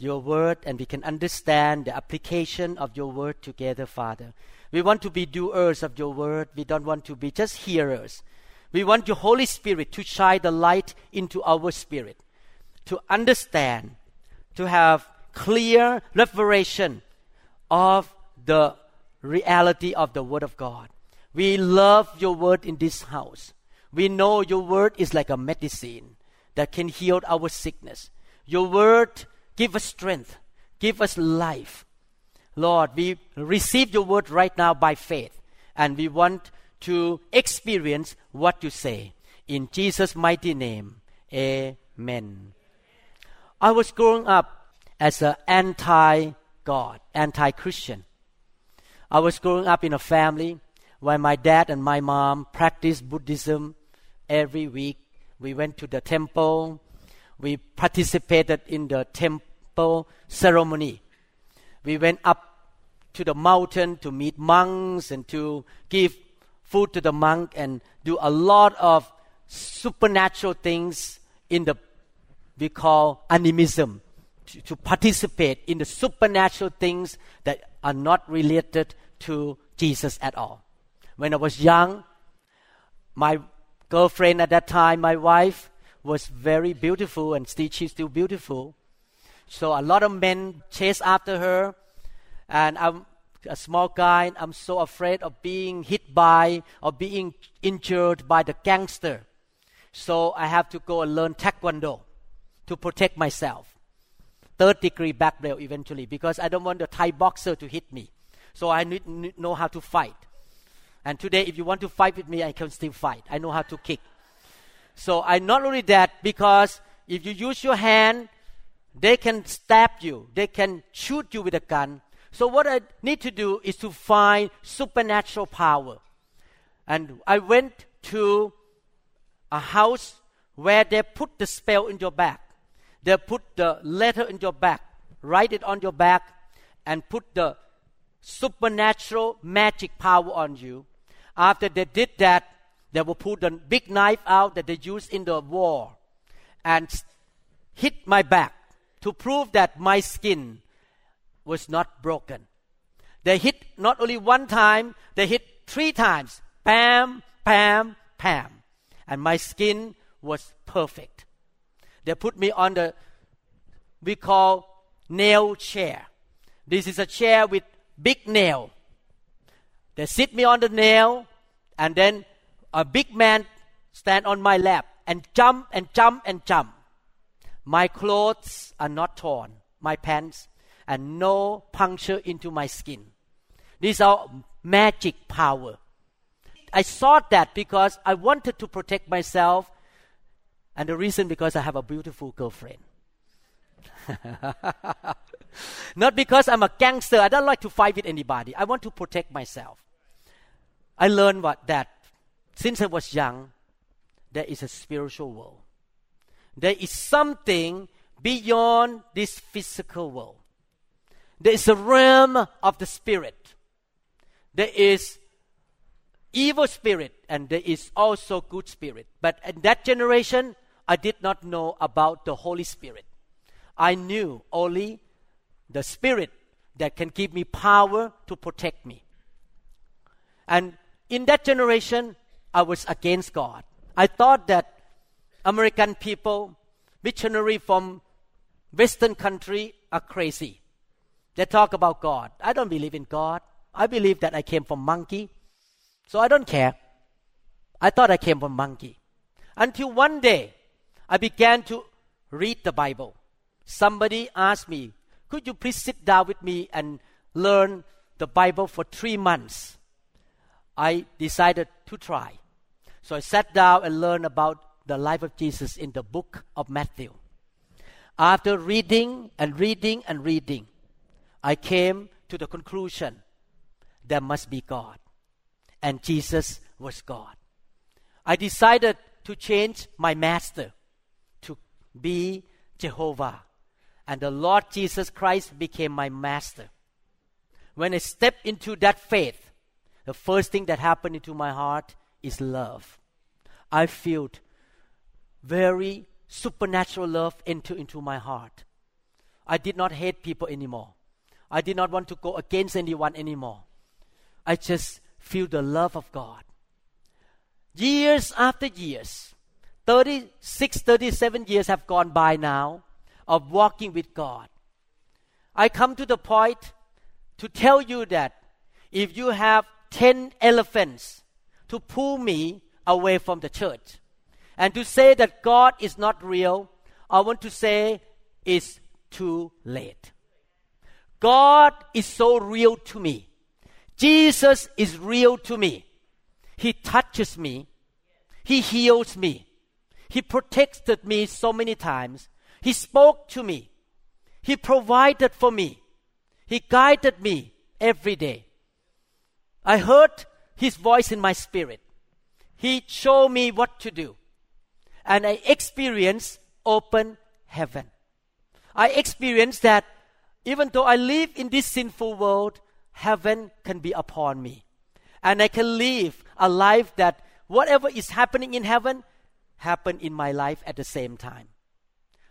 your word and we can understand the application of your word together, Father. We want to be doers of your word. We don't want to be just hearers. We want your Holy Spirit to shine the light into our spirit, to understand, to have clear revelation of the reality of the Word of God. We love your word in this house. We know your word is like a medicine that can heal our sickness. Your word give us strength, give us life. Lord, we receive your word right now by faith, and we want to experience what you say. In Jesus' mighty name, amen. I was growing up as an anti God, anti Christian. I was growing up in a family where my dad and my mom practiced Buddhism every week. We went to the temple. We participated in the temple ceremony. We went up to the mountain to meet monks and to give food to the monk and do a lot of supernatural things in the we call animism to, to participate in the supernatural things that are not related to Jesus at all. When I was young, my girlfriend at that time, my wife, was very beautiful and still she's still beautiful. So a lot of men chase after her, and I'm a small guy. I'm so afraid of being hit by or being injured by the gangster. So I have to go and learn taekwondo to protect myself. Third degree black belt eventually because I don't want the Thai boxer to hit me. So I need, need know how to fight. And today, if you want to fight with me, I can still fight. I know how to kick. So I not only that because if you use your hand, they can stab you, they can shoot you with a gun. So what I need to do is to find supernatural power. And I went to a house where they put the spell in your back. They put the letter in your back, write it on your back, and put the supernatural magic power on you. After they did that, they will put the big knife out that they used in the war and hit my back to prove that my skin was not broken. They hit not only one time, they hit three times. Pam, pam, pam. And my skin was perfect. They put me on the, we call nail chair. This is a chair with big nail. They sit me on the nail, and then a big man stand on my lap and jump and jump and jump. My clothes are not torn, my pants, and no puncture into my skin. These are magic power. I sought that because I wanted to protect myself, and the reason because I have a beautiful girlfriend. Not because I'm a gangster. I don't like to fight with anybody. I want to protect myself. I learned what that since I was young, there is a spiritual world. There is something beyond this physical world. There is a realm of the spirit. There is evil spirit and there is also good spirit. But in that generation, I did not know about the Holy Spirit. I knew only the Spirit that can give me power to protect me. And in that generation, I was against God. I thought that American people, missionary from Western country, are crazy. They talk about God. I don't believe in God. I believe that I came from monkey. So I don't care. I thought I came from monkey. Until one day, I began to read the Bible. Somebody asked me, could you please sit down with me and learn the Bible for three months? I decided to try. So I sat down and learned about the life of Jesus in the book of Matthew. After reading and reading and reading, I came to the conclusion there must be God. And Jesus was God. I decided to change my master to be Jehovah. And the Lord Jesus Christ became my master. When I stepped into that faith, the first thing that happened into my heart is love. I felt very supernatural love into, into my heart. I did not hate people anymore. I did not want to go against anyone anymore. I just feel the love of God. Years after years, 36, 37 years have gone by now of walking with God. I come to the point to tell you that if you have 10 elephants to pull me away from the church and to say that God is not real, I want to say it's too late. God is so real to me. Jesus is real to me. He touches me. He heals me. He protected me so many times. He spoke to me. He provided for me. He guided me every day. I heard His voice in my spirit. He showed me what to do. And I experience open heaven. I experience that even though I live in this sinful world, heaven can be upon me. And I can live a life that whatever is happening in heaven, happen in my life at the same time.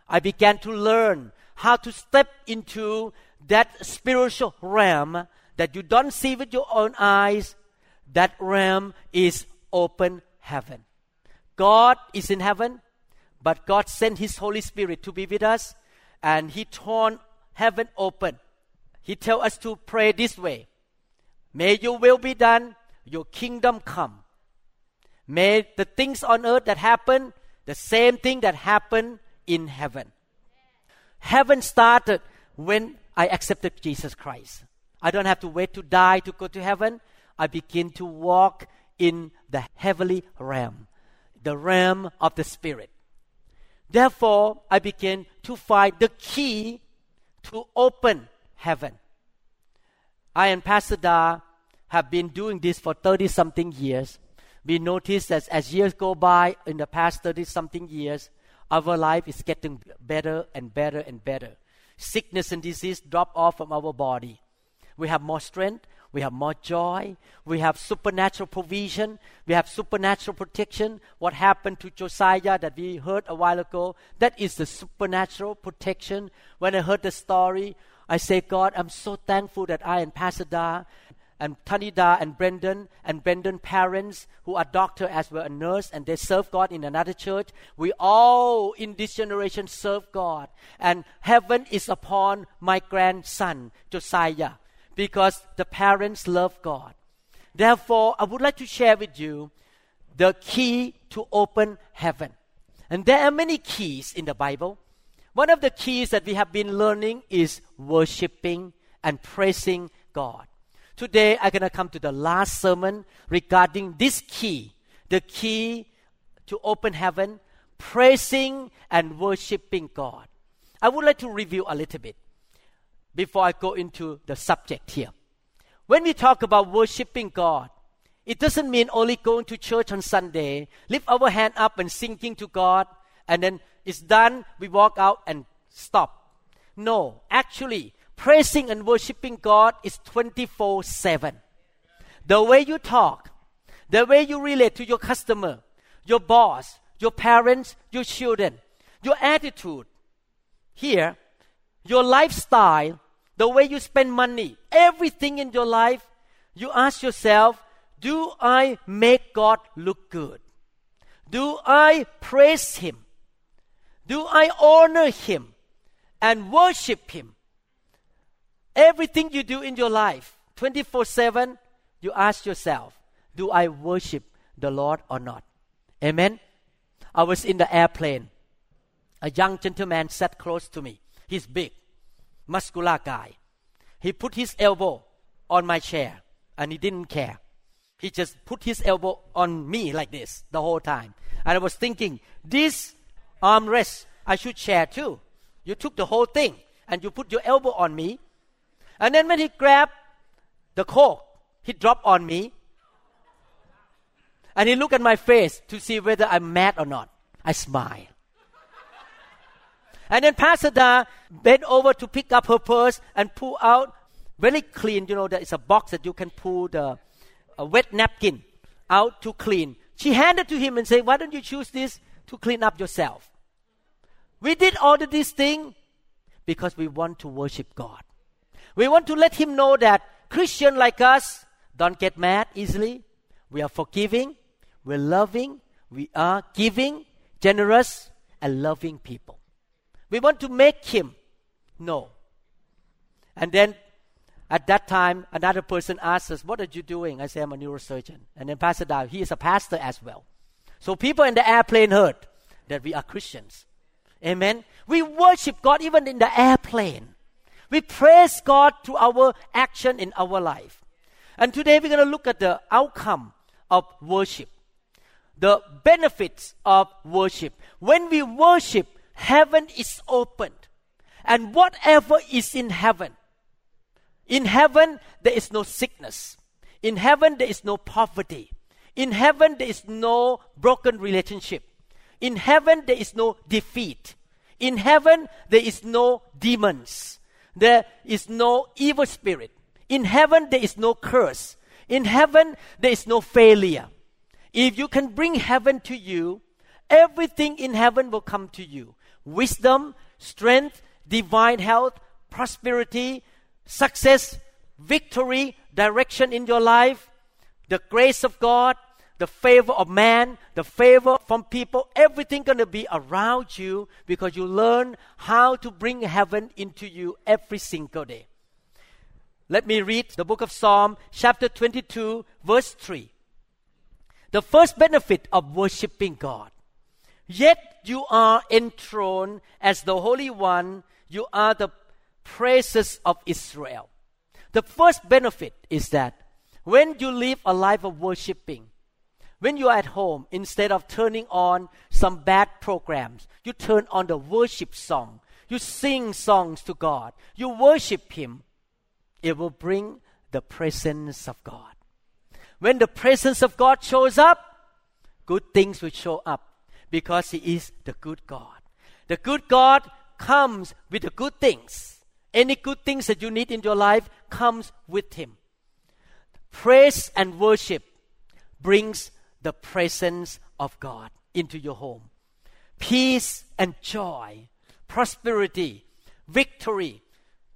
I began to learn how to step into that spiritual realm that you don't see with your own eyes. That realm is open heaven. God is in heaven, but God sent His Holy Spirit to be with us, and He torn heaven open. He tell us to pray this way. May your will be done, your kingdom come. May the things on earth that happen, the same thing that happen in heaven. Heaven started when I accepted Jesus Christ. I don't have to wait to die to go to heaven. I begin to walk in the heavenly realm, the realm of the Spirit. Therefore, I begin to find the key to open heaven. I and Pastor Da have been doing this for 30 something years. We notice that as years go by in the past 30 something years, our life is getting better and better and better. Sickness and disease drop off from our body. We have more strength, we have more joy, we have supernatural provision, we have supernatural protection. What happened to Josiah that we heard a while ago, that is the supernatural protection. When I heard the story, I say, God, I'm so thankful that I and Pastor Da and Tanida and Brendan and Brendan parents who are doctor as well a nurse and they serve God in another church. We all in this generation serve God. And heaven is upon my grandson, Josiah, because the parents love God. Therefore, I would like to share with you the key to open heaven. And there are many keys in the Bible. One of the keys that we have been learning is worshiping and praising God. Today, I'm going to come to the last sermon regarding this key the key to open heaven, praising and worshiping God. I would like to review a little bit before I go into the subject here. When we talk about worshiping God, it doesn't mean only going to church on Sunday, lift our hand up and singing to God, and then it's done, we walk out and stop. No, actually, praising and worshiping God is 24 7. The way you talk, the way you relate to your customer, your boss, your parents, your children, your attitude. Here, your lifestyle, the way you spend money, everything in your life, you ask yourself, do I make God look good? Do I praise Him? Do I honor Him and worship Him? Everything you do in your life, 24 7, you ask yourself, Do I worship the Lord or not? Amen. I was in the airplane. A young gentleman sat close to me. He's big, muscular guy. He put his elbow on my chair and he didn't care. He just put his elbow on me like this the whole time. And I was thinking, this armrest I should share too. You took the whole thing and you put your elbow on me. And then when he grabbed the coke, he dropped on me. And he looked at my face to see whether I'm mad or not. I smile. And then Pastor Da bent over to pick up her purse and pull out very clean. You know, there is a box that you can pull the a wet napkin out to clean. She handed to him and said, Why don't you choose this to clean up yourself? We did all of these things because we want to worship God. We want to let Him know that Christian like us don't get mad easily. We are forgiving, we're loving, we are giving, generous, and loving people. We want to make Him know. And then at that time, another person asked us, What are you doing? I say, I'm a neurosurgeon. And then Pastor Da, he is a pastor as well. So people in the airplane heard that we are Christians. Amen. We worship God even in the airplane. We praise God through our action in our life. And today we're going to look at the outcome of worship, the benefits of worship. When we worship, heaven is opened. And whatever is in heaven, in heaven, there is no sickness. In heaven, there is no poverty. In heaven, there is no broken relationship. In heaven, there is no defeat. In heaven, there is no demons. There is no evil spirit. In heaven, there is no curse. In heaven, there is no failure. If you can bring heaven to you, everything in heaven will come to you wisdom, strength, divine health, prosperity, success, victory, direction in your life, the grace of God, the favor of man, the favor from people, everything going to be around you because you learn how to bring heaven into you every single day. Let me read the book of Psalm, chapter 22, verse 3. The first benefit of worshiping God. Yet you are enthroned as the Holy One, you are the praises of Israel. The first benefit is that when you live a life of worshiping, when you are at home, instead of turning on some bad programs, you turn on the worship song. You sing songs to God. You worship Him. It will bring the presence of God. When the presence of God shows up, good things will show up because He is the good God. The good God comes with the good things. Any good things that you need in your life comes with Him. Praise and worship brings the presence of God into your home. Peace and joy, prosperity, victory,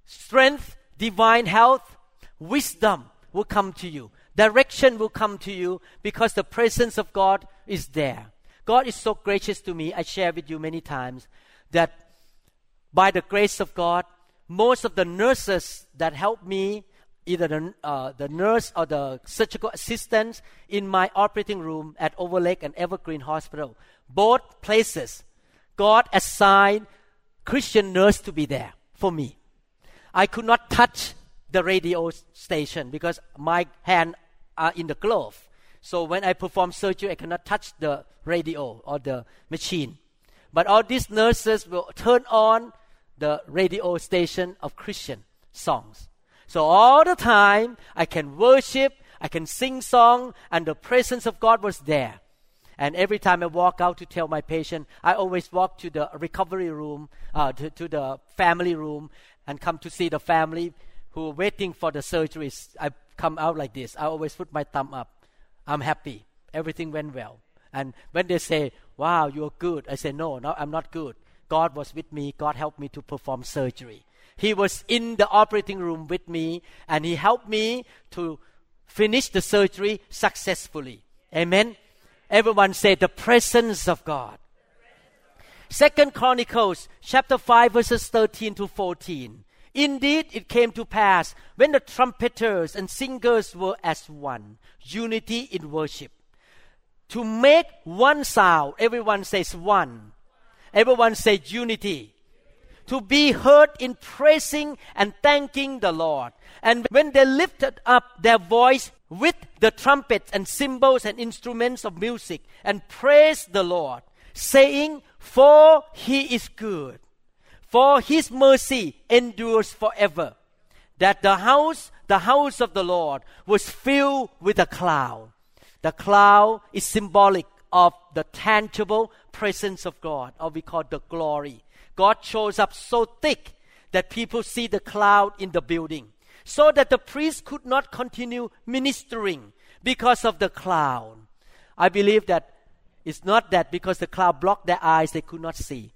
strength, divine health, wisdom will come to you. Direction will come to you because the presence of God is there. God is so gracious to me. I share with you many times that by the grace of God, most of the nurses that help me, either the, uh, the nurse or the surgical assistants in my operating room at Overlake and Evergreen Hospital, both places, God assigned Christian nurse to be there for me. I could not touch the radio station because my hand are in the glove. So when I perform surgery, I cannot touch the radio or the machine. But all these nurses will turn on the radio station of Christian songs. So all the time I can worship, I can sing song, and the presence of God was there. And every time I walk out to tell my patient, I always walk to the recovery room, uh, to, to the family room, and come to see the family who are waiting for the surgeries. I come out like this. I always put my thumb up. I'm happy. Everything went well. And when they say, "Wow, you're good," I say, "No, no, I'm not good. God was with me. God helped me to perform surgery. He was in the operating room with me and He helped me to finish the surgery successfully. Amen. Everyone say the presence of God. Second Chronicles chapter 5 verses 13 to 14. Indeed, it came to pass when the trumpeters and singers were as one, unity in worship. To make one sound, everyone says one Everyone say unity. To be heard in praising and thanking the Lord. And when they lifted up their voice with the trumpets and cymbals and instruments of music and praised the Lord, saying, For he is good, For his mercy endures forever. That the house, the house of the Lord, was filled with a cloud. The cloud is symbolic of the tangible presence of God, or we call the glory. God shows up so thick that people see the cloud in the building, so that the priest could not continue ministering because of the cloud. I believe that it's not that because the cloud blocked their eyes, they could not see.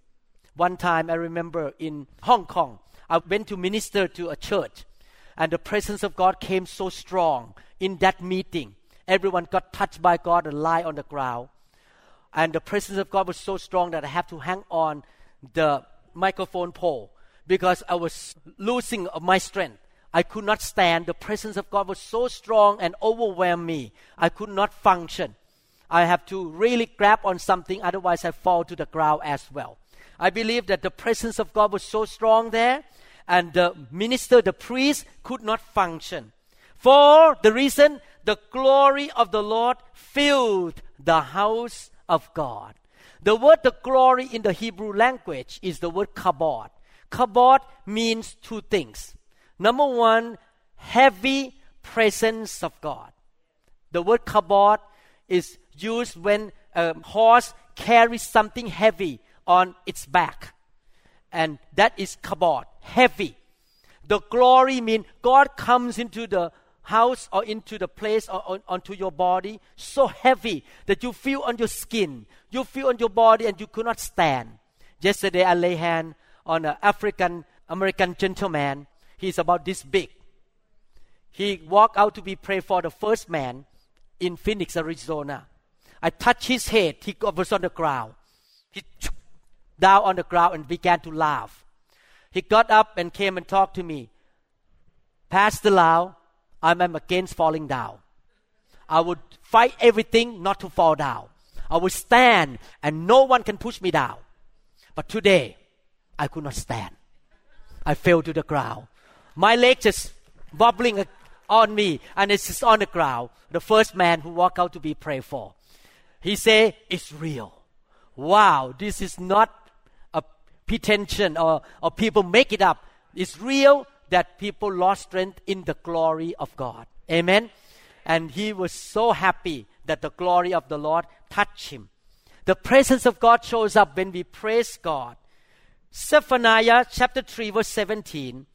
One time I remember in Hong Kong, I went to minister to a church, and the presence of God came so strong in that meeting. Everyone got touched by God and lie on the ground. And the presence of God was so strong that I had to hang on the microphone pole because I was losing my strength. I could not stand. The presence of God was so strong and overwhelmed me. I could not function. I have to really grab on something, otherwise I fall to the ground as well. I believe that the presence of God was so strong there, and the minister, the priest, could not function. For the reason the glory of the Lord filled the house of God. The word the glory in the Hebrew language is the word kabod. Kabod means two things. Number one, heavy presence of God. The word kabod is used when a horse carries something heavy on its back. And that is kabod, heavy. The glory means God comes into the house or into the place or on, onto your body so heavy that you feel on your skin, you feel on your body and you could not stand. Yesterday I lay hand on an African American gentleman. He's about this big. He walked out to be prayed for the first man in Phoenix, Arizona. I touched his head. He was on the ground. He down on the ground and began to laugh. He got up and came and talked to me. Pastor Lau, I'm against falling down. I would fight everything not to fall down. I would stand and no one can push me down. But today, I could not stand. I fell to the ground. My leg just wobbling on me and it's just on the ground. The first man who walked out to be prayed for. He said, it's real. Wow, this is not pretension or, or people make it up. It's real that people lost strength in the glory of God. Amen. And he was so happy that the glory of the Lord touched him. The presence of God shows up when we praise God. Zephaniah chapter 3 verse 17.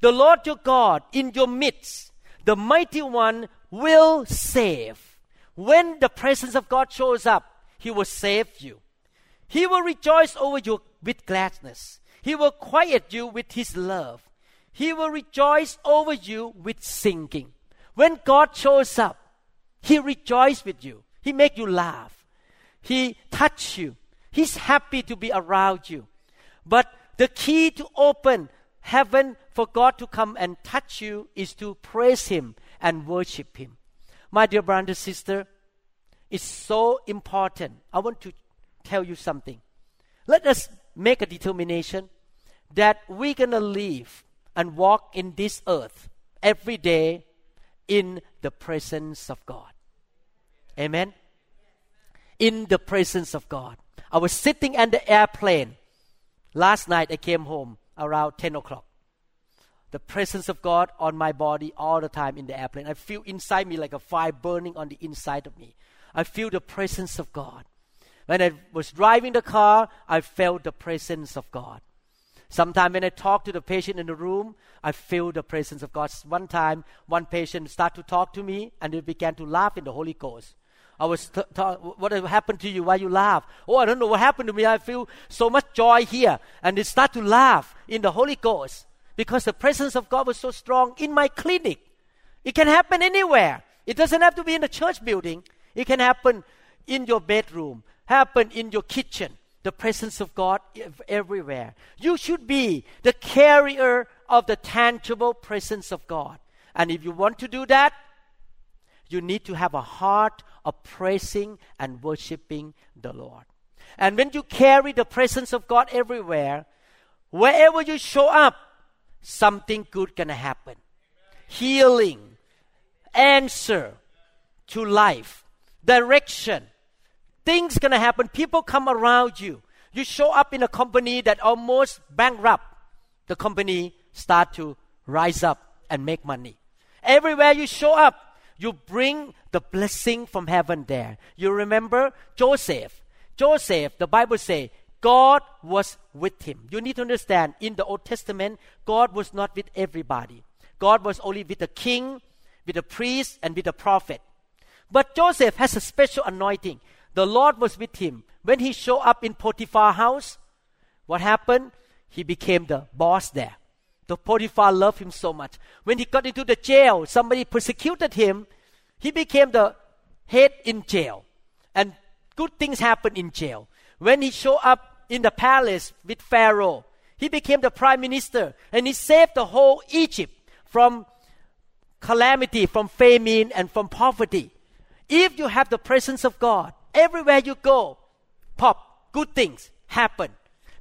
The Lord your God in your midst, the mighty one will save. When the presence of God shows up, he will save you. He will rejoice over you with gladness. He will quiet you with His love. He will rejoice over you with singing. When God shows up, He rejoices with you. He make you laugh. He touch you. He's happy to be around you. But the key to open heaven for God to come and touch you is to praise Him and worship Him. My dear brother and sister, it's so important. I want to tell you something. Let us make a determination that we're going to live and walk in this earth every day in the presence of God. Amen. In the presence of God. I was sitting on the airplane. Last night I came home around 10 o'clock. The presence of God on my body all the time in the airplane. I feel inside me like a fire burning on the inside of me. I feel the presence of God. When I was driving the car, I felt the presence of God. Sometimes when I talk to the patient in the room, I feel the presence of God. One time, one patient started to talk to me and they began to laugh in the Holy Ghost. I was, t- t- what happened to you? Why you laugh? Oh, I don't know what happened to me. I feel so much joy here. And they start to laugh in the Holy Ghost because the presence of God was so strong in my clinic. It can happen anywhere. It doesn't have to be in a church building. It can happen in your bedroom happen in your kitchen. The presence of God everywhere. You should be the carrier of the tangible presence of God. And if you want to do that, you need to have a heart of praising and worshiping the Lord. And when you carry the presence of God everywhere, wherever you show up, something good gonna happen. Healing, answer to life, direction, things gonna happen. People come around you. You show up in a company that almost bankrupt. the company start to rise up and make money. Everywhere you show up, you bring the blessing from heaven there. You remember Joseph. Joseph, the Bible say, God was with him. You need to understand, in the Old Testament, God was not with everybody. God was only with the king, with the priest, and with the prophet. But Joseph has a special anointing. The Lord was with him. When he showed up in Potiphar's house, what happened? He became the boss there. The Potiphar loved him so much. When he got into the jail, somebody persecuted him. He became the head in jail. And good things happened in jail. When he showed up in the palace with Pharaoh, he became the prime minister and he saved the whole Egypt from calamity, from famine, and from poverty. If you have the presence of God, everywhere you go, pop, good things happen.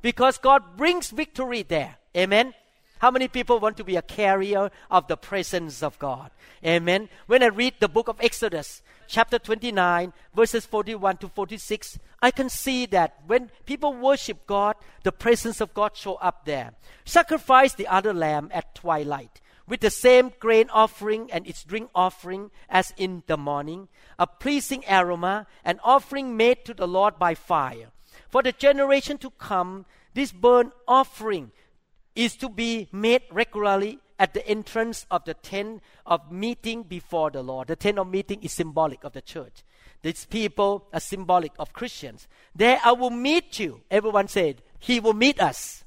Because God brings victory there. Amen. How many people want to be a carrier of the presence of God? Amen. When I read the book of Exodus, chapter 29, verses 41 to 46, I can see that when people worship God, the presence of God show up there. Sacrifice the other lamb at twilight with the same grain offering and its drink offering as in the morning, a pleasing aroma, an offering made to the Lord by fire. For the generation to come, this burnt offering is to be made regularly at the entrance of the tent of meeting before the Lord. The tent of meeting is symbolic of the church. These people are symbolic of Christians. There I will meet you. Everyone said, He will meet us.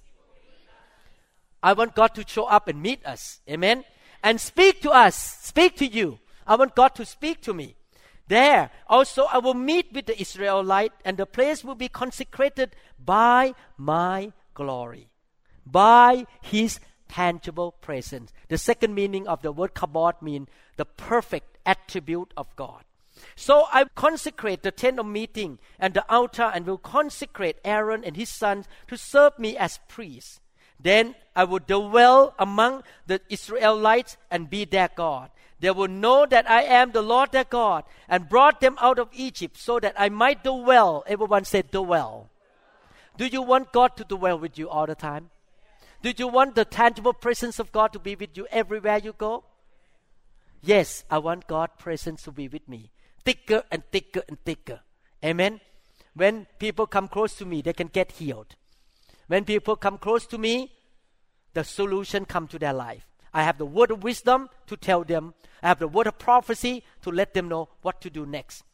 I want God to show up and meet us. Amen. And speak to us, speak to you. I want God to speak to me. There also I will meet with the Israelite, and the place will be consecrated by my glory by his tangible presence. The second meaning of the word kabod means the perfect attribute of God. So I consecrate the tent of meeting and the altar and will consecrate Aaron and his sons to serve me as priests. Then I will dwell among the Israelites and be their God. They will know that I am the Lord their God and brought them out of Egypt so that I might dwell. Everyone said dwell. Do you want God to dwell with you all the time? Do you want the tangible presence of God to be with you everywhere you go? Yes, I want God's presence to be with me. Thicker and thicker and thicker. Amen. When people come close to me, they can get healed. When people come close to me, the solution come to their life. I have the word of wisdom to tell them. I have the word of prophecy to let them know what to do next.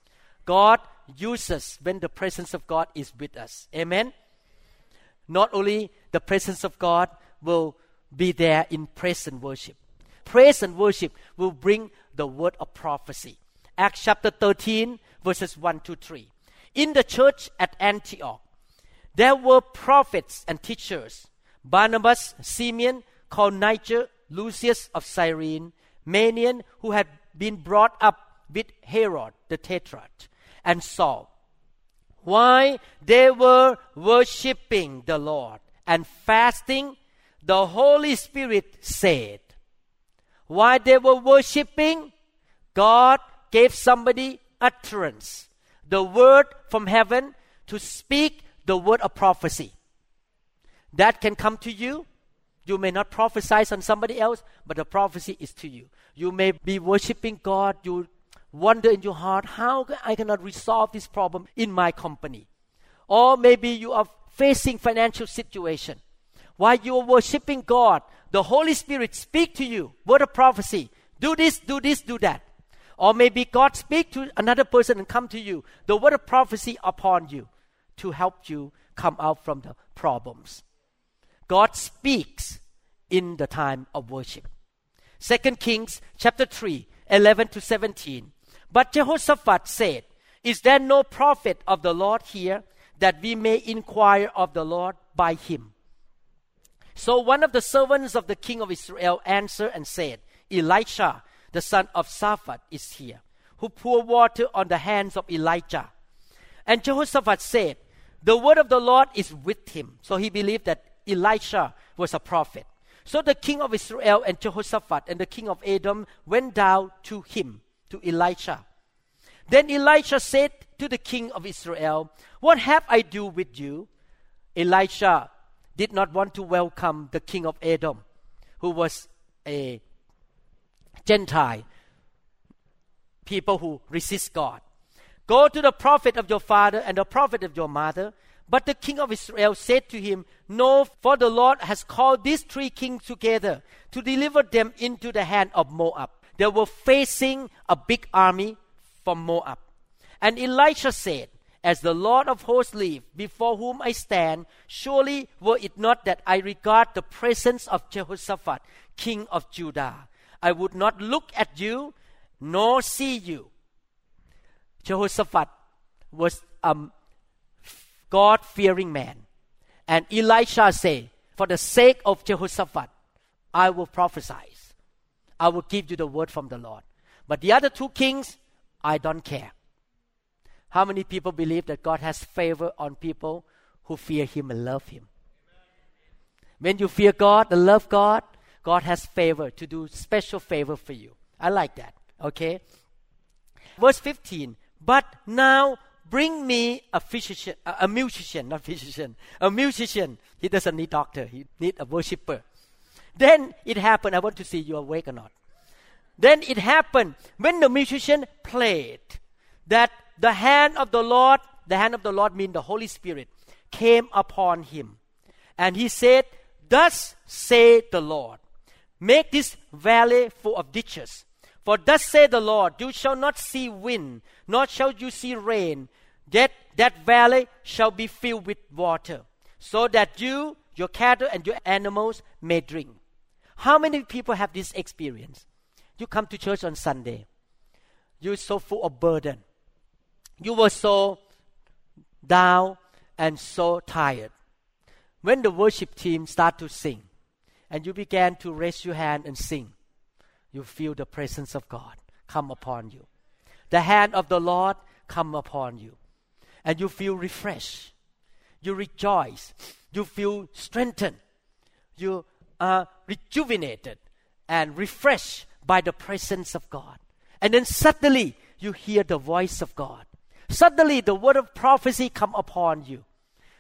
God uses when the presence of God is with us. Amen. Not only the presence of God will be there in praise and worship. Praise and worship will bring the word of prophecy. Acts chapter 13, verses 1 to 3. In the church at Antioch, there were prophets and teachers. Barnabas, Simeon, called Niger, Lucius of Cyrene, Manaen, who had been brought up with Herod the Tetrarch, and Saul. Why? They were worshipping the Lord and fasting. The Holy Spirit said, Why they were worshiping, God gave somebody utterance, the word from heaven to speak the word of prophecy. That can come to you. You may not prophesy on somebody else, but the prophecy is to you. You may be worshiping God. You wonder in your heart, how I cannot resolve this problem in my company. Or maybe you are facing financial situation while you are worshiping God, the Holy Spirit speak to you, word of prophecy. Do this, do this, do that. Or maybe God speak to another person and come to you, the word of prophecy upon you to help you come out from the problems. God speaks in the time of worship. Second Kings chapter 3, 11 to 17. But Jehoshaphat said, Is there no prophet of the Lord here that we may inquire of the Lord by him? So one of the servants of the king of Israel answered and said, Elisha, the son of Shaphat, is here, who poured water on the hands of Elijah. And Jehoshaphat said, The word of the Lord is with him. So he believed that Elisha was a prophet. So the king of Israel and Jehoshaphat and the king of Edom went down to him, to Elisha. Then Elisha said to the king of Israel, What have I do with you? Elisha did not want to welcome the king of Edom, who was a Gentile, people who resist God. Go to the prophet of your father and the prophet of your mother. But the king of Israel said to him, No, for the Lord has called these three kings together to deliver them into the hand of Moab. They were facing a big army from Moab. And Elisha said, As the Lord of hosts lives, before whom I stand, surely were it not that I regard the presence of Jehoshaphat, king of Judah, I would not look at you nor see you. Jehoshaphat was a God fearing man. And Elisha said, For the sake of Jehoshaphat, I will prophesy. I will give you the word from the Lord. But the other two kings, I don't care. How many people believe that God has favor on people who fear Him and love Him? When you fear God and love God, God has favor to do special favor for you. I like that. Okay? Verse 15. But now bring me a physician, a, musician, not physician, a musician. He doesn't need doctor. He need a worshipper. Then it happened. I want to see you awake or not. Then it happened when the musician played that the hand of the Lord, the hand of the Lord means the Holy Spirit, came upon him. And he said, Thus say the Lord, make this valley full of ditches. For thus say the Lord, you shall not see wind, nor shall you see rain, yet that valley shall be filled with water, so that you, your cattle, and your animals may drink. How many people have this experience? You come to church on Sunday, you're so full of burden. You were so down and so tired. When the worship team start to sing, and you began to raise your hand and sing, you feel the presence of God come upon you. The hand of the Lord come upon you. And you feel refreshed. You rejoice. You feel strengthened. You are rejuvenated and refreshed by the presence of God. And then suddenly you hear the voice of God. Suddenly the word of prophecy come upon you.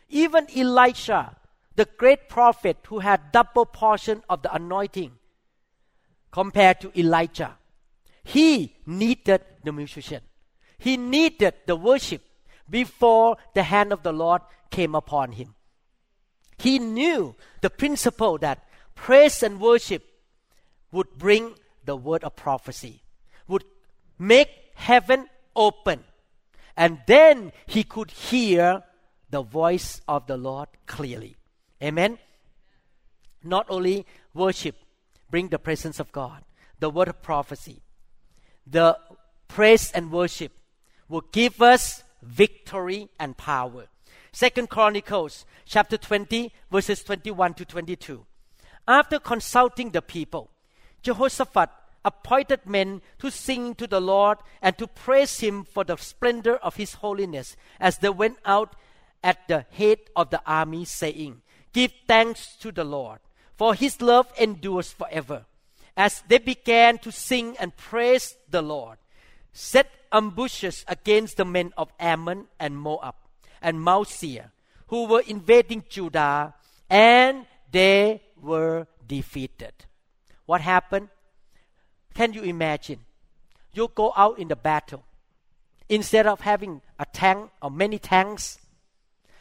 Even Elisha, the great prophet who had double portion of the anointing compared to Elijah, he needed the musician. He needed the worship before the hand of the Lord came upon him. He knew the principle that praise and worship would bring the word of prophecy, would make heaven open. And then he could hear the voice of the Lord clearly. Amen. Not only worship bring the presence of God, the word of prophecy, the praise and worship will give us victory and power. Second Chronicles chapter 20 verses 21 to 22. After consulting the people, Jehoshaphat appointed men to sing to the Lord and to praise him for the splendor of his holiness as they went out at the head of the army, saying, Give thanks to the Lord, for his love endures forever. As they began to sing and praise the Lord, set ambushes against the men of Ammon and Moab and Mount Seir, who were invading Judah, and they were defeated. What happened? Can you imagine? You go out in the battle. Instead of having a tank or many tanks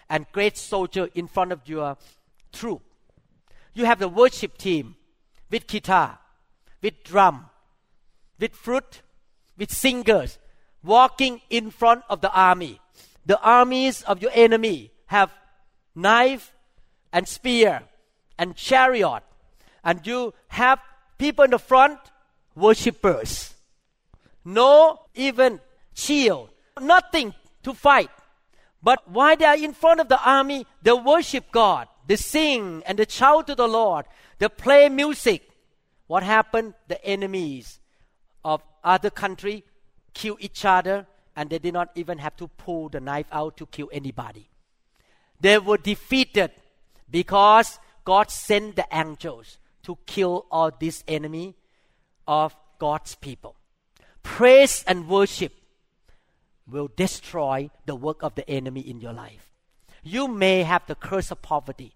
and great soldier in front of your troop, you have the worship team with guitar, with drum, with flute, with singers walking in front of the army. The armies of your enemy have knife and spear and chariot, and you have people in the front, worshippers. No even shield, nothing to fight. But while they are in front of the army, they worship God. They sing and they shout to the Lord. They play music. What happened? The enemies of other country kill each other and they did not even have to pull the knife out to kill anybody. They were defeated because God sent the angels to kill all this enemy of God's people. Praise and worship will destroy the work of the enemy in your life. You may have the curse of poverty.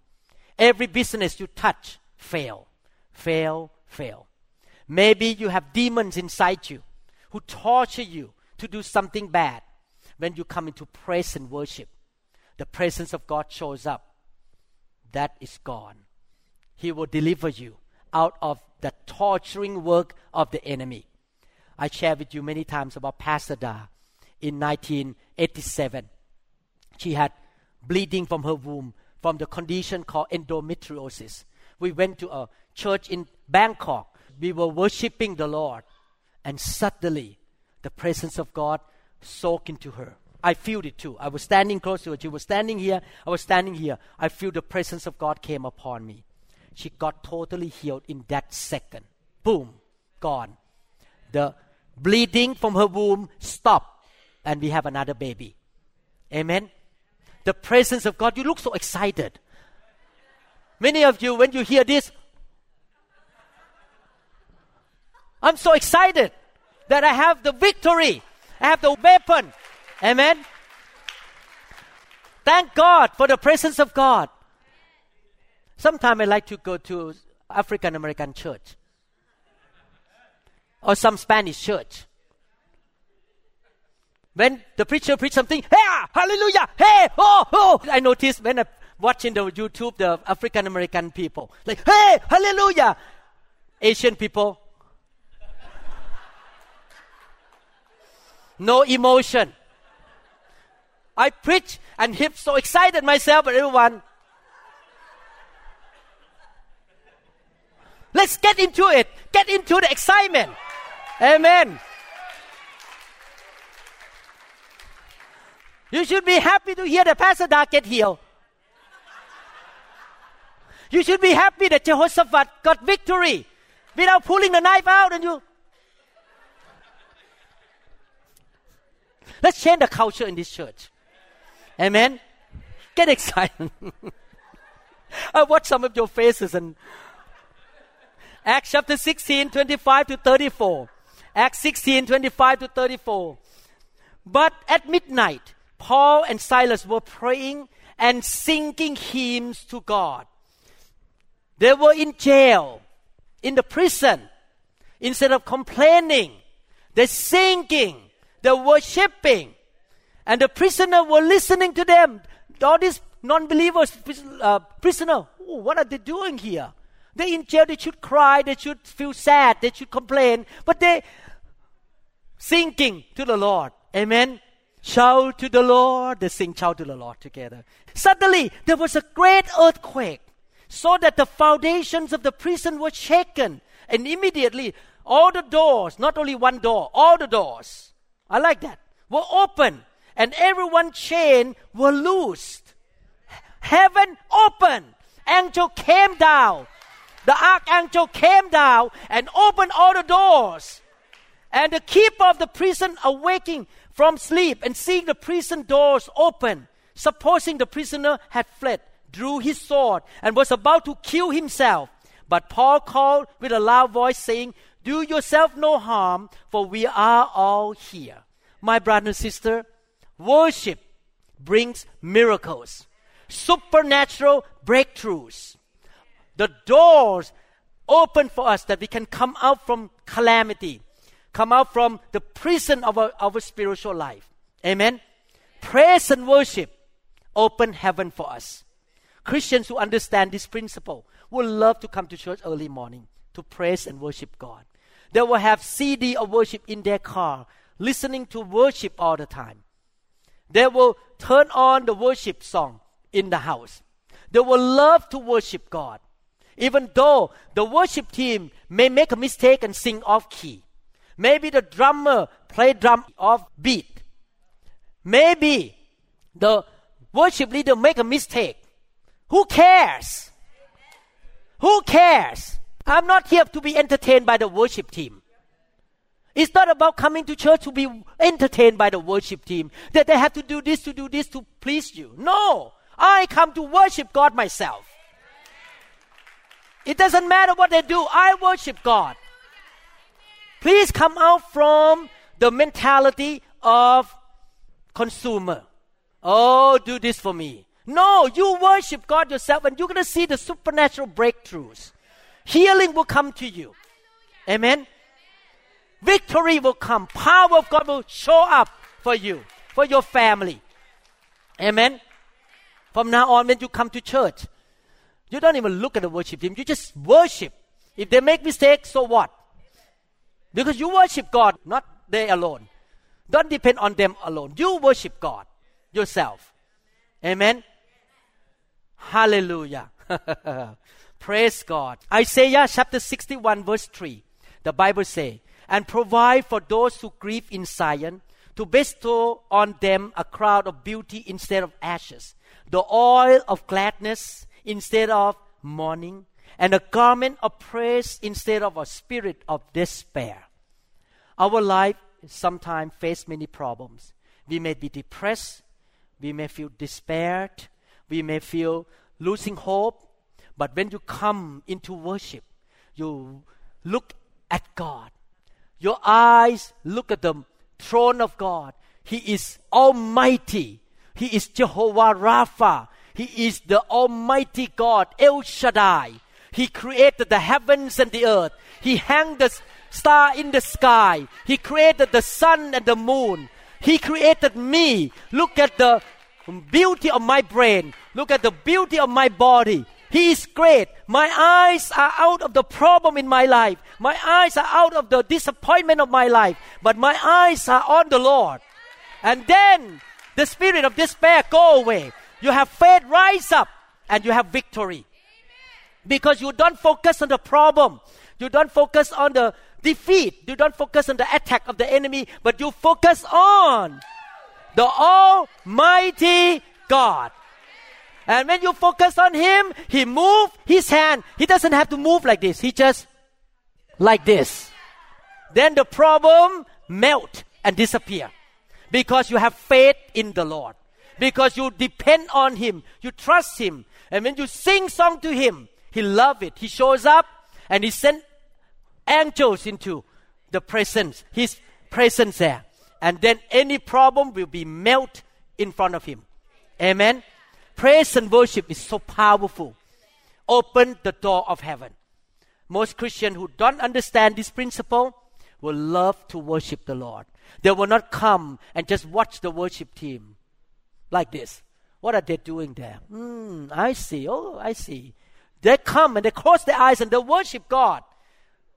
Every business you touch, fail, fail, fail. Maybe you have demons inside you who torture you to do something bad. When you come into praise and worship, the presence of God shows up. That is gone. He will deliver you out of the torturing work of the enemy. I shared with you many times about Pastor Da in 1987. She had bleeding from her womb from the condition called endometriosis. We went to a church in Bangkok. We were worshiping the Lord, and suddenly the presence of God soaked into her. I feel it too. I was standing close to her. She was standing here. I was standing here. I feel the presence of God came upon me. She got totally healed in that second. Boom, gone. The bleeding from her womb stopped, and we have another baby. Amen. The presence of God. You look so excited. Many of you, when you hear this, I'm so excited that I have the victory. I have the weapon. Amen. Thank God for the presence of God. Sometimes I like to go to African American church or some Spanish church. When the preacher preach something, hey, ah, hallelujah, hey, oh, oh. I notice when I'm watching the YouTube, the African American people, like, hey, hallelujah. Asian people, no emotion. I preach and hip so excited myself, but everyone. Let's get into it. Get into the excitement. Amen. You should be happy to hear the Pastor Da get healed. You should be happy that Jehoshaphat got victory without pulling the knife out and you. Let's change the culture in this church. Amen. Get excited. I watch some of your faces and Acts chapter 16, 25 to 34. Acts 16, 25 to 34. But at midnight, Paul and Silas were praying and singing hymns to God. They were in jail, in the prison. Instead of complaining, they're singing, they're worshiping. And the prisoner were listening to them. All these non-believers, uh, prisoner, oh, what are they doing here? They're in jail. They should cry. They should feel sad. They should complain. But they're singing to the Lord. Amen. Shout to the Lord. They sing shout to the Lord together. Suddenly, there was a great earthquake, so that the foundations of the prison were shaken, and immediately all the doors, not only one door, all the doors, I like that, were open, and everyone chain were loosed. Heaven opened. Angel came down. The archangel came down and opened all the doors. And the keeper of the prison awaking from sleep and seeing the prison doors open, supposing the prisoner had fled, drew his sword and was about to kill himself. But Paul called with a loud voice, saying, Do yourself no harm, for we are all here. My brother and sister, worship brings miracles, supernatural breakthroughs. The doors open for us that we can come out from calamity, come out from the prison of our, our spiritual life. Amen. Praise and worship open heaven for us. Christians who understand this principle will love to come to church early morning to praise and worship God. They will have CD of worship in their car, listening to worship all the time. They will turn on the worship song in the house. They will love to worship God, even though the worship team may make a mistake and sing off key. Maybe the drummer play drum off beat. Maybe the worship leader make a mistake. Who cares? Who cares? I'm not here to be entertained by the worship team. It's not about coming to church to be entertained by the worship team, that they have to do this, to do this to please you. No! I come to worship God myself. It doesn't matter what they do, I worship God. Please come out from the mentality of consumer. Oh, do this for me. No, you worship God yourself and you're going to see the supernatural breakthroughs. Healing will come to you. Amen. Victory will come. Power of God will show up for you, for your family. Amen. From now on, when you come to church, you don't even look at the worship team. You just worship. If they make mistakes, so what? Because you worship God, not they alone. Don't depend on them alone. You worship God yourself. Amen. Hallelujah. Praise God. Isaiah chapter 61 verse 3. The Bible says, and provide for those who grieve in Zion, to bestow on them a crown of beauty instead of ashes, the oil of gladness instead of mourning, and a garment of praise instead of a spirit of despair. Our life sometimes face many problems. We may be depressed, we may feel despaired, we may feel losing hope, but when you come into worship, you look at God. Your eyes look at the throne of God. He is almighty. He is Jehovah Rapha. He is the almighty God, El Shaddai. He created the heavens and the earth. He hung the star in the sky. He created the sun and the moon. He created me. Look at the beauty of my brain. Look at the beauty of my body. He is great. My eyes are out of the problem in my life. My eyes are out of the disappointment of my life. But my eyes are on the Lord. And then the spirit of despair go away. You have faith rise up and you have victory. Because you don't focus on the problem. You don't focus on the defeat. You don't focus on the attack of the enemy, but you focus on the Almighty God. And when you focus on Him, He move His hand. He doesn't have to move like this. He just like this. Then the problem melt and disappear. Because you have faith in the Lord. Because you depend on Him. You trust Him. And when you sing song to Him, He love it. He shows up and He send angels into the presence. His presence there. And then any problem will be melt in front of Him. Amen. Praise and worship is so powerful. Open the door of heaven. Most Christians who don't understand this principle will love to worship the Lord. They will not come and just watch the worship team like this. What are they doing there? Hmm, I see. Oh, I see. They come and they close their eyes and they worship God.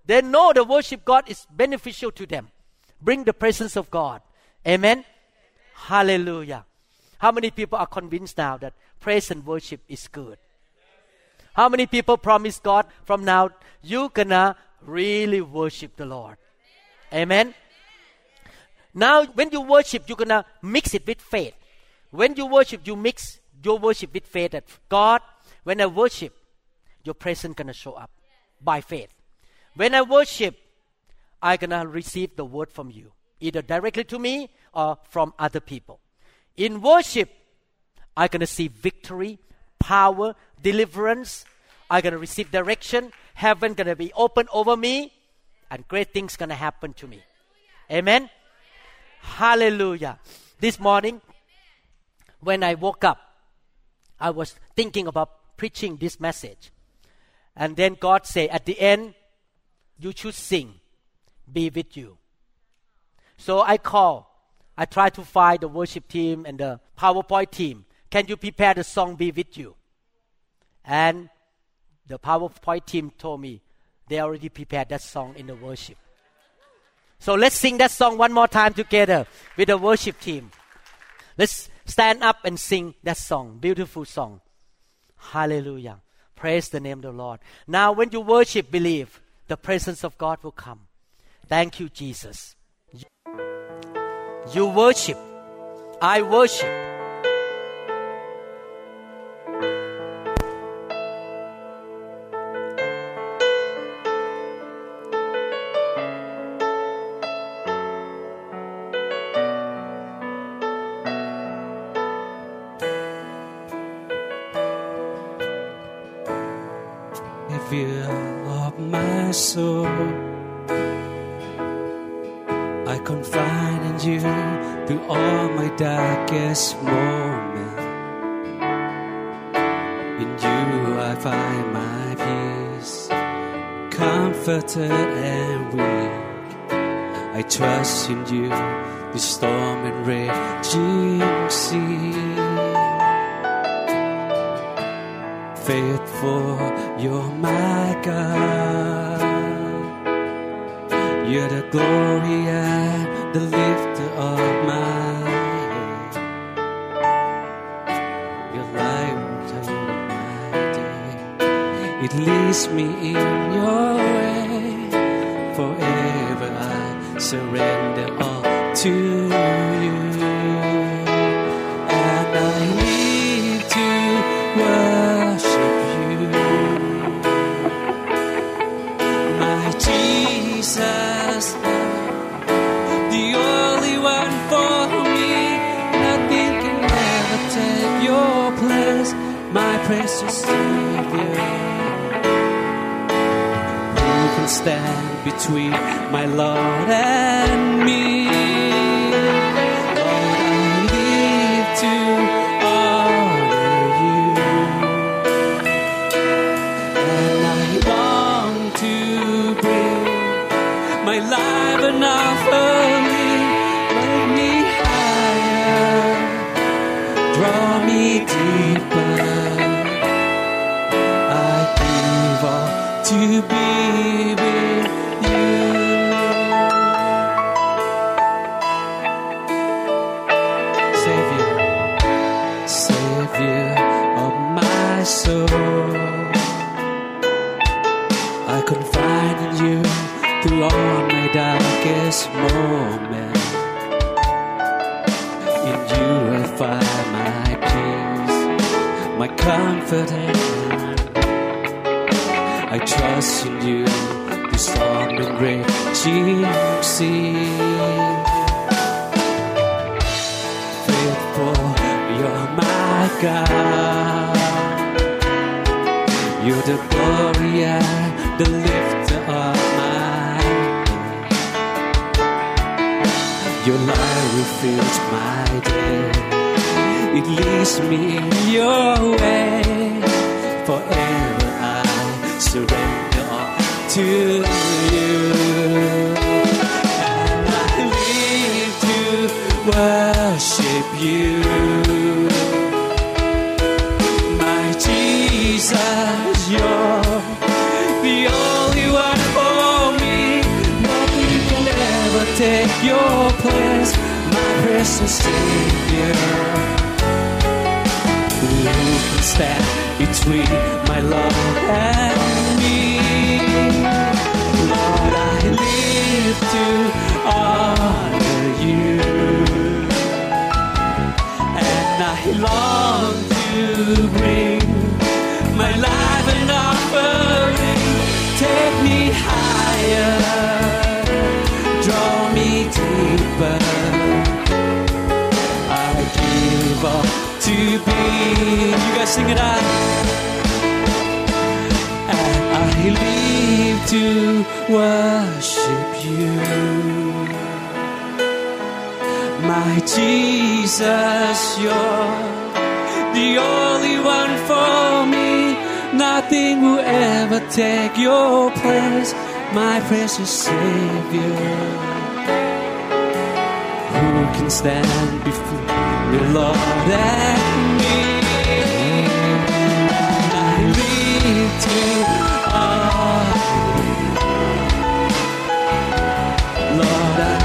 They know the worship God is beneficial to them. Bring the presence of God. Amen. Hallelujah. How many people are convinced now that praise and worship is good? How many people promise God from now you gonna really worship the Lord? Amen. Now, when you worship, you're gonna mix it with faith. When you worship, you mix your worship with faith. That God, when I worship, your presence gonna show up by faith. When I worship, I gonna receive the word from you, either directly to me or from other people. In worship, I'm going to see victory, power, deliverance. I'm going to receive direction. Heaven going to be open over me, and great things going to happen to me. Amen. Hallelujah. This morning, when I woke up, I was thinking about preaching this message. And then God said, at the end, you should sing, be with you. So I call I try to find the worship team and the PowerPoint team. Can you prepare the song Be With You? And the PowerPoint team told me they already prepared that song in the worship. So let's sing that song one more time together with the worship team. Let's stand up and sing that song. Beautiful song. Hallelujah. Praise the name of the Lord. Now, when you worship, believe the presence of God will come. Thank you, Jesus. You worship. I worship. I in you through all my darkest moments. In you I find my peace, comforted and weak. I trust in you, the storm and raging sea. Faithful, you're my God. You're the glory and the lifter of my head. Your light will my day. It leads me in your way. Forever I surrender stand between my Lord and me? To be. You guys sing it out. And I live to worship you my Jesus, you're the only one for me. Nothing will ever take your place, my precious Savior. Who can stand before Lord and me? I. Lord, I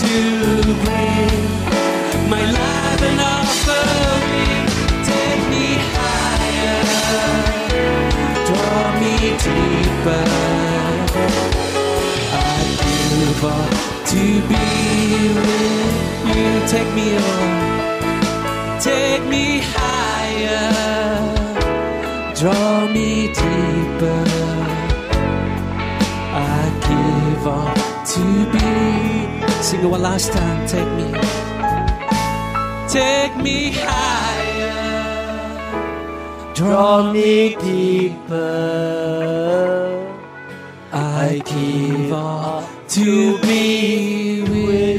to bring my life an offering. Take me higher, draw me deeper. I give to be with Take me on, take me higher, draw me deeper. I give up to be. Sing it one last time. Take me, take me higher. Draw me deeper. I give up to be with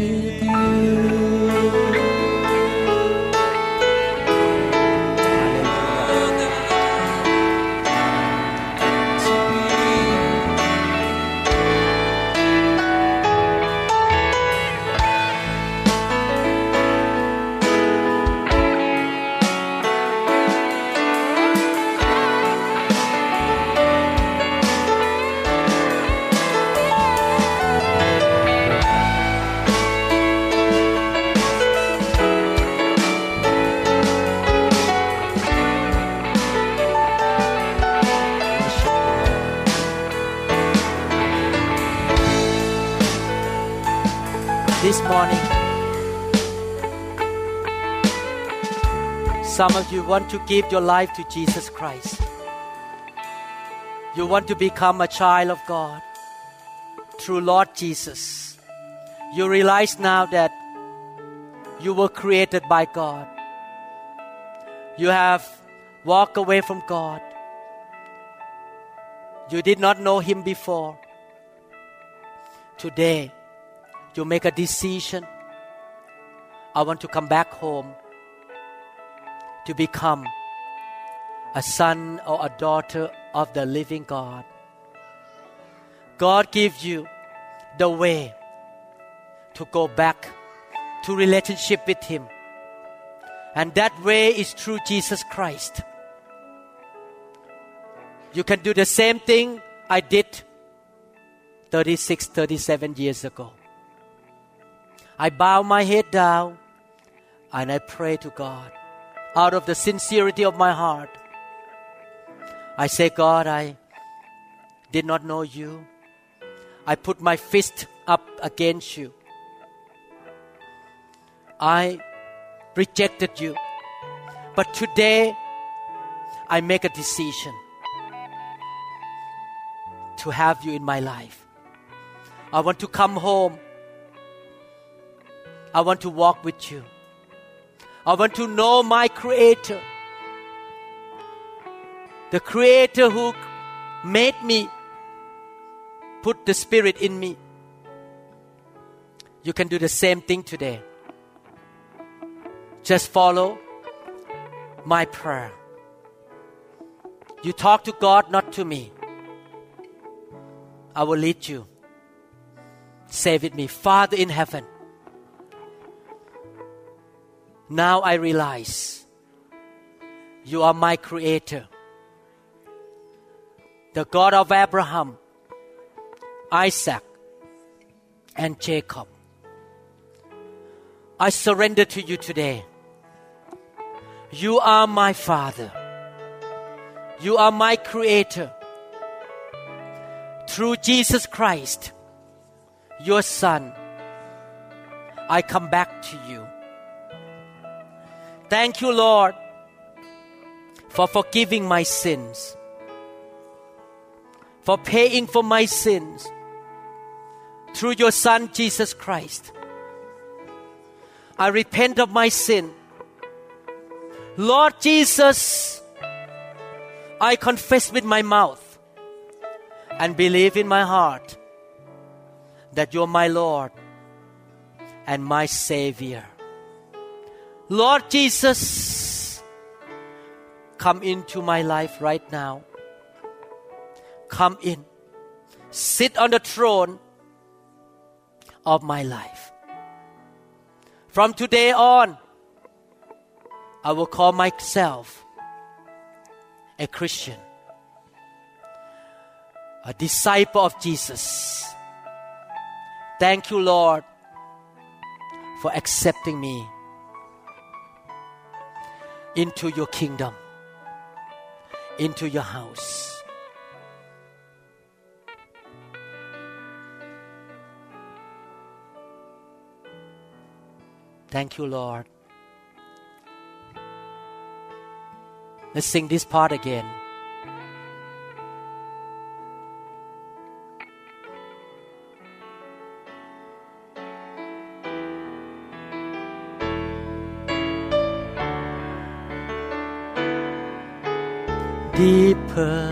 want to give your life to Jesus Christ. You want to become a child of God through Lord Jesus. You realize now that you were created by God. You have walked away from God. You did not know Him before. Today, you make a decision. I want to come back home to become a son or a daughter of the living God. God gives you the way to go back to relationship with Him. And that way is through Jesus Christ. You can do the same thing I did 36, 37 years ago. I bow my head down and I pray to God out of the sincerity of my heart. I say, God, I did not know you. I put my fist up against you. I rejected you. But today, I make a decision to have you in my life. I want to come home. I want to walk with you. I want to know my Creator. The Creator who made me, put the Spirit in me. You can do the same thing today. Just follow my prayer. You talk to God, not to me. I will lead you. Say with me, Father in heaven. Now I realize you are my creator, the God of Abraham, Isaac, and Jacob. I surrender to you today. You are my Father. You are my Creator. Through Jesus Christ, your Son, I come back to you. Thank you, Lord, for forgiving my sins, for paying for my sins through your Son, Jesus Christ. I repent of my sin. Lord Jesus, I confess with my mouth and believe in my heart that you're my Lord and my Savior. Lord Jesus, come into my life right now. Come in. Sit on the throne of my life. From today on, I will call myself a Christian, a disciple of Jesus. Thank you, Lord, for accepting me into your kingdom, into your house. Thank you, Lord. Let's sing this part again. Deeper,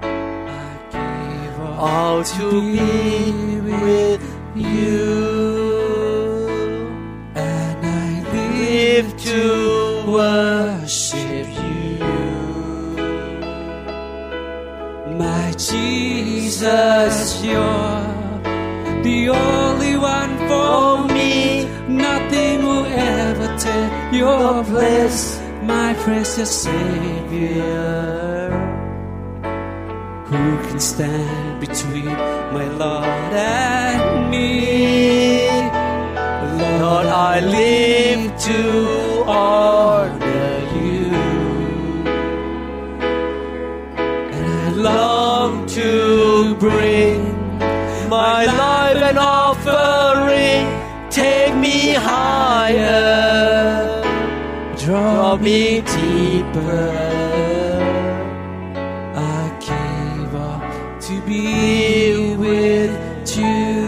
I give all to be with you, and I live to worship you, my Jesus. You're the only one for me. Nothing will ever take your place, precious Savior. Who can stand between my Lord and me? Lord, I live to honor you. And I long to bring my life an offering. Take me higher, me deeper. I give up to be with you.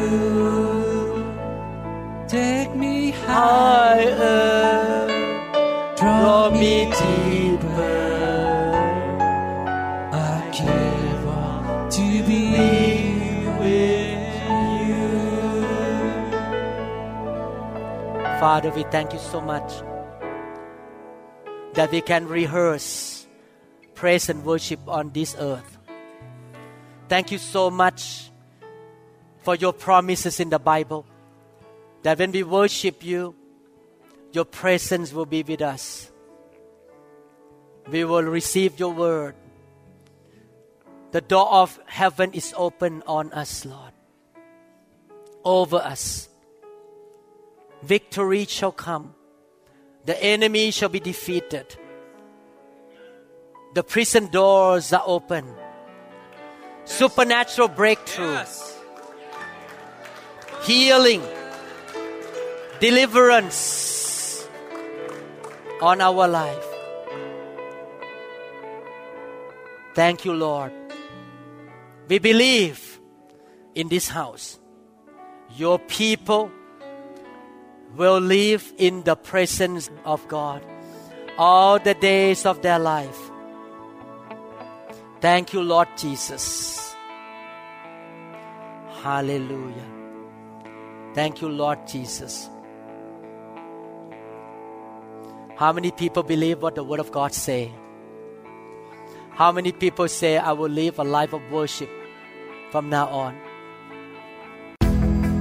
Take me Higher, draw me deeper. I give up to be with you. Father, we thank you so much that we can rehearse praise and worship on this earth. Thank you so much for your promises in the Bible that when we worship you, your presence will be with us. We will receive your word. The door of heaven is open on us, Lord, over us victory shall come. The enemy shall be defeated. The prison doors are open. Supernatural breakthrough, healing, deliverance on our life. Thank you, Lord. We believe in this house. Your people will live in the presence of God all the days of their life. Thank you, Lord Jesus. Hallelujah. Thank you, Lord Jesus. How many people believe what the Word of God say? How many people say, I will live a life of worship from now on?